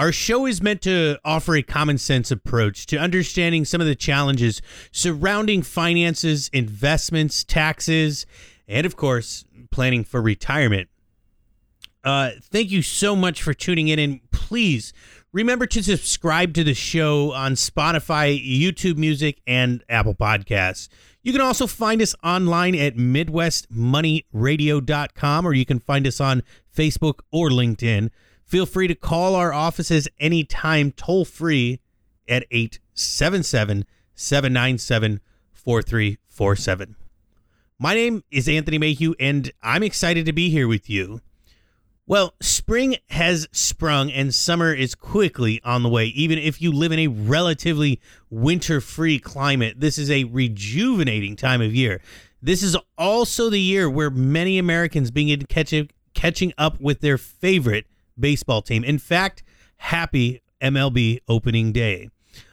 Our show is meant to offer a common sense approach to understanding some of the challenges surrounding finances, investments, taxes, and of course, planning for retirement. Uh, thank you so much for tuning in, and please remember to subscribe to the show on Spotify, YouTube Music, and Apple Podcasts. You can also find us online at MidwestMoneyRadio.com, or you can find us on Facebook or LinkedIn. Feel free to call our offices anytime, toll free at 877 797 4347. My name is Anthony Mayhew, and I'm excited to be here with you. Well, spring has sprung and summer is quickly on the way. Even if you live in a relatively winter free climate, this is a rejuvenating time of year. This is also the year where many Americans begin catching, catching up with their favorite baseball team. In fact, happy MLB opening day.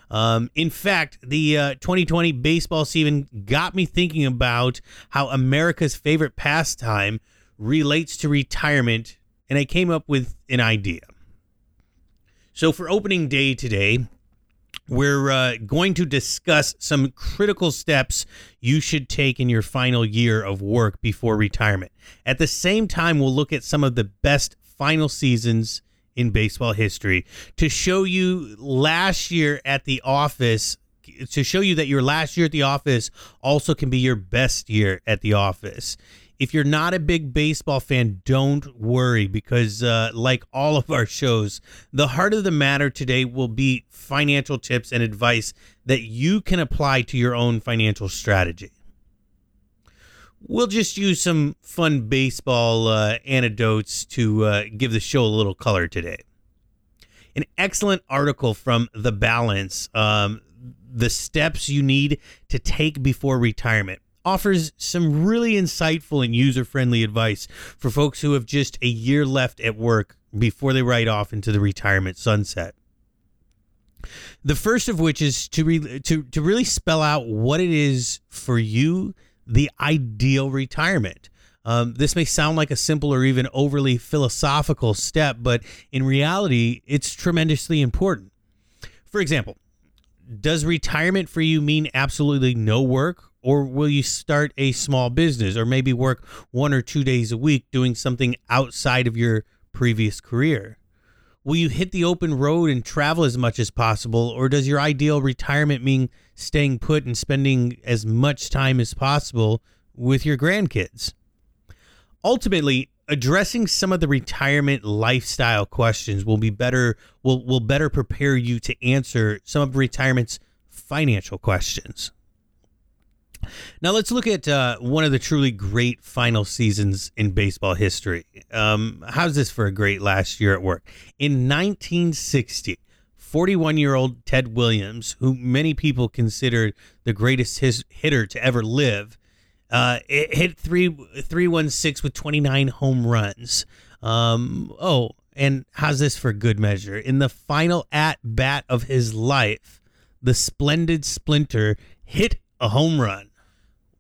Um, in fact, the uh, 2020 baseball season got me thinking about how America's favorite pastime relates to retirement, and I came up with an idea. So, for opening day today, we're uh, going to discuss some critical steps you should take in your final year of work before retirement. At the same time, we'll look at some of the best final seasons in baseball history to show you last year at the office to show you that your last year at the office also can be your best year at the office. If you're not a big baseball fan, don't worry because, uh, like all of our shows, the heart of the matter today will be financial tips and advice that you can apply to your own financial strategy we'll just use some fun baseball uh, anecdotes to uh, give the show a little color today. An excellent article from The Balance, um, The Steps You Need to Take Before Retirement, offers some really insightful and user friendly advice for folks who have just a year left at work before they ride off into the retirement sunset. The first of which is to, re- to, to really spell out what it is for you the ideal retirement. Um, this may sound like a simple or even overly philosophical step, but in reality, it's tremendously important. For example, does retirement for you mean absolutely no work? Or will you start a small business or maybe work one or two days a week doing something outside of your previous career? Will you hit the open road and travel as much as possible? Or does your ideal retirement mean staying put and spending as much time as possible with your grandkids? Ultimately, addressing some of the retirement lifestyle questions will be better will will better prepare you to answer some of retirement's financial questions. Now let's look at uh, one of the truly great final seasons in baseball history. Um, how's this for a great last year at work? In 1960, 41 year old Ted Williams, who many people consider the greatest his, hitter to ever live, uh, hit three three one six with 29 home runs. Um, oh, and how's this for good measure? In the final at bat of his life, the splendid Splinter hit a home run.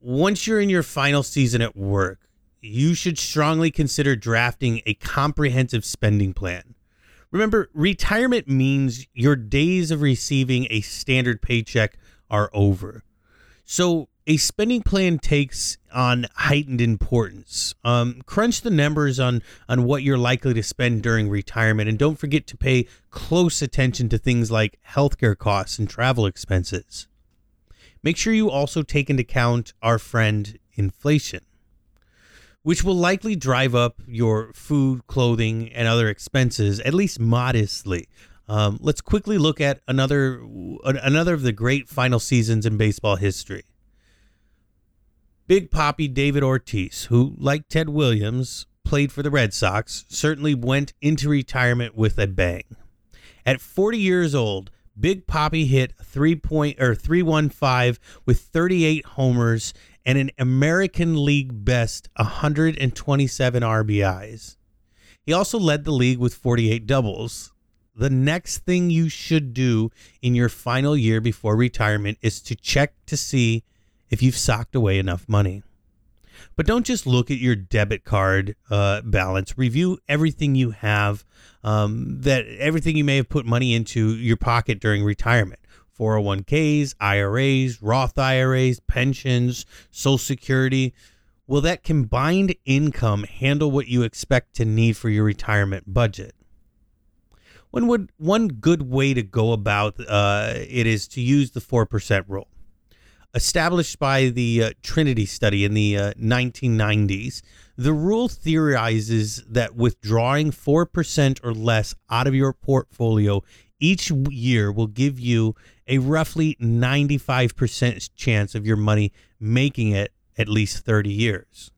Once you're in your final season at work, you should strongly consider drafting a comprehensive spending plan. Remember, retirement means your days of receiving a standard paycheck are over. So, a spending plan takes on heightened importance. Um, crunch the numbers on on what you're likely to spend during retirement, and don't forget to pay close attention to things like healthcare costs and travel expenses. Make sure you also take into account our friend inflation. which will likely drive up your food, clothing, and other expenses, at least modestly. Um, let's quickly look at another another of the great final seasons in baseball history. Big Papi David Ortiz, who, like Ted Williams, played for the Red Sox, certainly went into retirement with a bang. At 40 years old, Big Papi hit 3 point or 315 with 38 homers and an American League best 127 RBIs. He also led the league with 48 doubles. The next thing you should do in your final year before retirement is to check to see if you've socked away enough money. But don't just look at your debit card uh, balance. Review everything you have, um, that everything you may have put money into your pocket during retirement. 401ks, IRAs, Roth IRAs, pensions, Social Security. Will that combined income handle what you expect to need for your retirement budget? One would one good way to go about uh, it is to use the four percent rule established by the uh, Trinity study in the uh, 1990s, the rule theorizes that withdrawing 4% or less out of your portfolio each year will give you a roughly 95% chance of your money making it at least 30 years.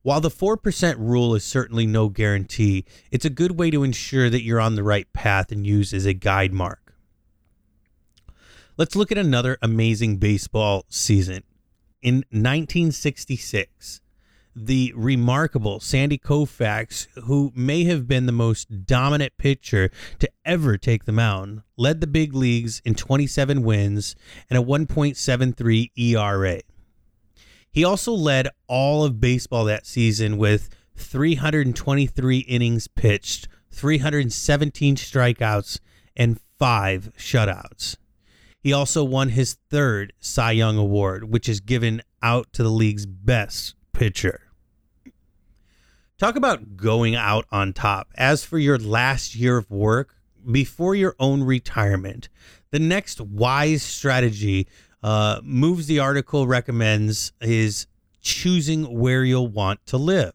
While the 4% rule is certainly no guarantee, it's a good way to ensure that you're on the right path and use as a guide mark. Let's look at another amazing baseball season. In 1966, the remarkable Sandy Koufax, who may have been the most dominant pitcher to ever take the mound, led the big leagues in 27 wins and a 1.73 ERA. He also led all of baseball that season with 323 innings pitched, 317 strikeouts, and five shutouts. He also won his third Cy Young Award, which is given out to the league's best pitcher. Talk about going out on top. As for your last year of work before your own retirement, the next wise strategy uh, moves the article recommends is choosing where you'll want to live.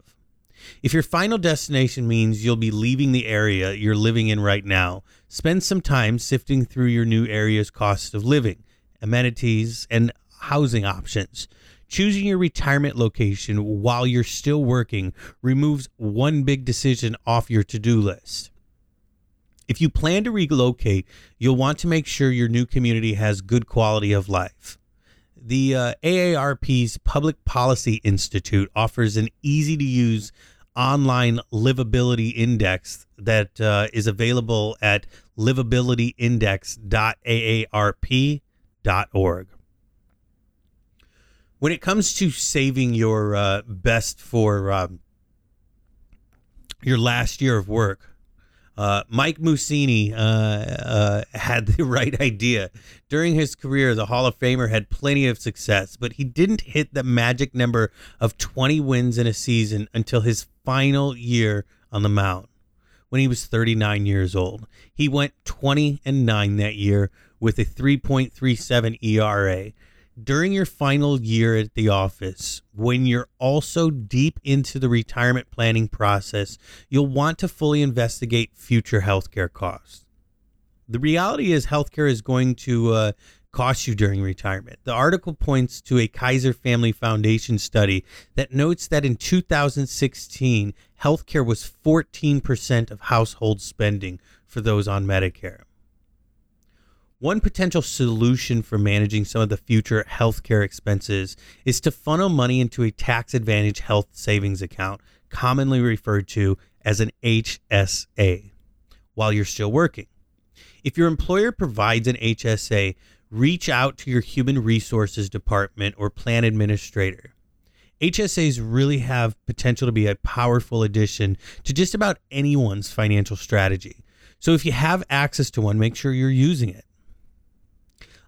If your final destination means you'll be leaving the area you're living in right now, spend some time sifting through your new area's cost of living, amenities, and housing options. Choosing your retirement location while you're still working removes one big decision off your to do list. If you plan to relocate, you'll want to make sure your new community has good quality of life. The uh, AARP's Public Policy Institute offers an easy to use online livability index that uh, is available at livabilityindex.aarp.org. When it comes to saving your uh, best for um, your last year of work, uh, Mike Mussina uh, uh, had the right idea. During his career, the Hall of Famer had plenty of success, but he didn't hit the magic number of 20 wins in a season until his final year on the mound when he was 39 years old. He went 20 and 9 that year with a 3.37 ERA during your final year at the office, when you're also deep into the retirement planning process, you'll want to fully investigate future healthcare costs. The reality is, healthcare is going to uh, cost you during retirement. The article points to a Kaiser Family Foundation study that notes that in 2016, healthcare was 14% of household spending for those on Medicare. One potential solution for managing some of the future healthcare expenses is to funnel money into a tax advantage health savings account, commonly referred to as an HSA, while you're still working. If your employer provides an HSA, reach out to your human resources department or plan administrator. HSAs really have potential to be a powerful addition to just about anyone's financial strategy. So if you have access to one, make sure you're using it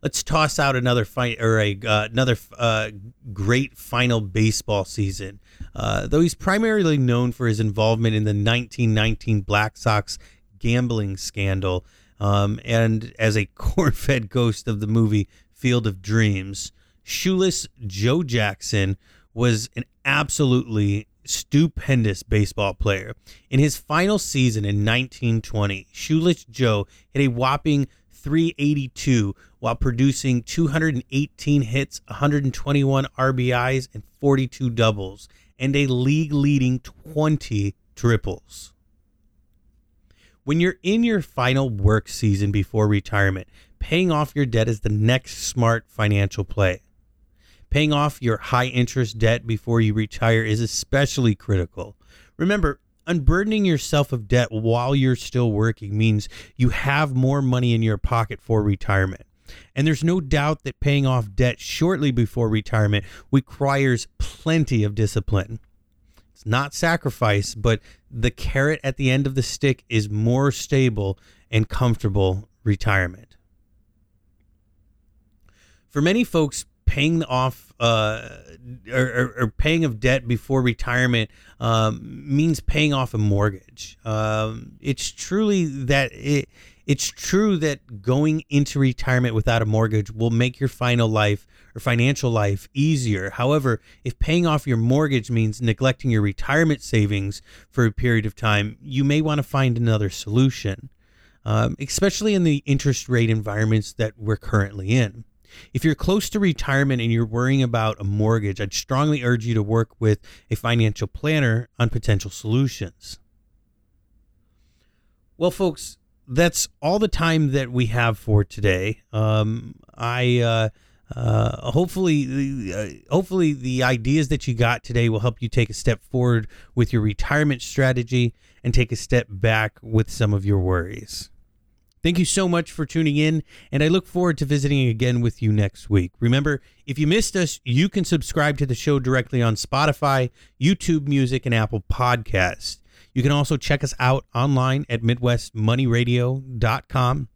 let's toss out another fight or a uh, another uh, great final baseball season. Uh, though he's primarily known for his involvement in the 1919 Black Sox gambling scandal, um, and as a corn-fed ghost of the movie Field of Dreams, shoeless Joe Jackson was an absolutely stupendous baseball player. In his final season in 1920, Shoeless Joe hit a whopping 382 while producing 218 hits, 121 RBIs, and 42 doubles, and a league leading 20 triples. When you're in your final work season before retirement, paying off your debt is the next smart financial play. Paying off your high interest debt before you retire is especially critical. Remember, unburdening yourself of debt while you're still working means you have more money in your pocket for retirement. And there's no doubt that paying off debt shortly before retirement requires plenty of discipline. It's not sacrifice, but the carrot at the end of the stick is more stable and comfortable retirement. For many folks, paying off uh, or, or, paying of debt before retirement um, means paying off a mortgage. Um, it's truly that it, it's true that going into retirement without a mortgage will make your final life or financial life easier. However, if paying off your mortgage means neglecting your retirement savings for a period of time, you may want to find another solution, um, especially in the interest rate environments that we're currently in. If you're close to retirement and you're worrying about a mortgage, I'd strongly urge you to work with a financial planner on potential solutions. Well, folks, that's all the time that we have for today. Um, I uh, uh, hopefully, uh, hopefully, the ideas that you got today will help you take a step forward with your retirement strategy and take a step back with some of your worries. Thank you so much for tuning in, and I look forward to visiting again with you next week. Remember, if you missed us, you can subscribe to the show directly on Spotify, YouTube Music, and Apple Podcasts. You can also check us out online at MidwestMoneyRadio.com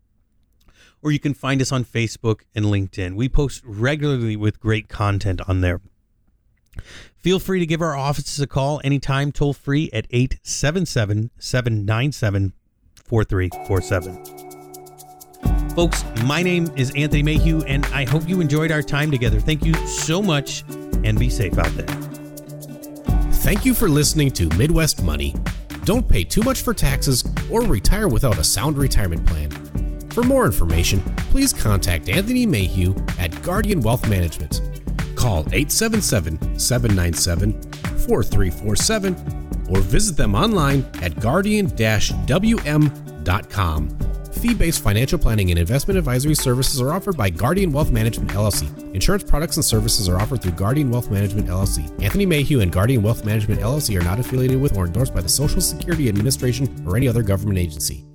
or you can find us on Facebook and LinkedIn. We post regularly with great content on there. Feel free to give our offices a call anytime, toll free at 877 797 4347. Folks, my name is Anthony Mayhew, and I hope you enjoyed our time together. Thank you so much, and be safe out there. Thank you for listening to Midwest Money don't pay too much for taxes, or retire without a sound retirement plan. For more information, please contact Anthony Mayhew at Guardian Wealth Management. Call 877 797 4347 or visit them online at guardian wm.com. Fee based financial planning and investment advisory services are offered by Guardian Wealth Management LLC. Insurance products and services are offered through Guardian Wealth Management LLC. Anthony Mayhew and Guardian Wealth Management LLC are not affiliated with or endorsed by the Social Security Administration or any other government agency.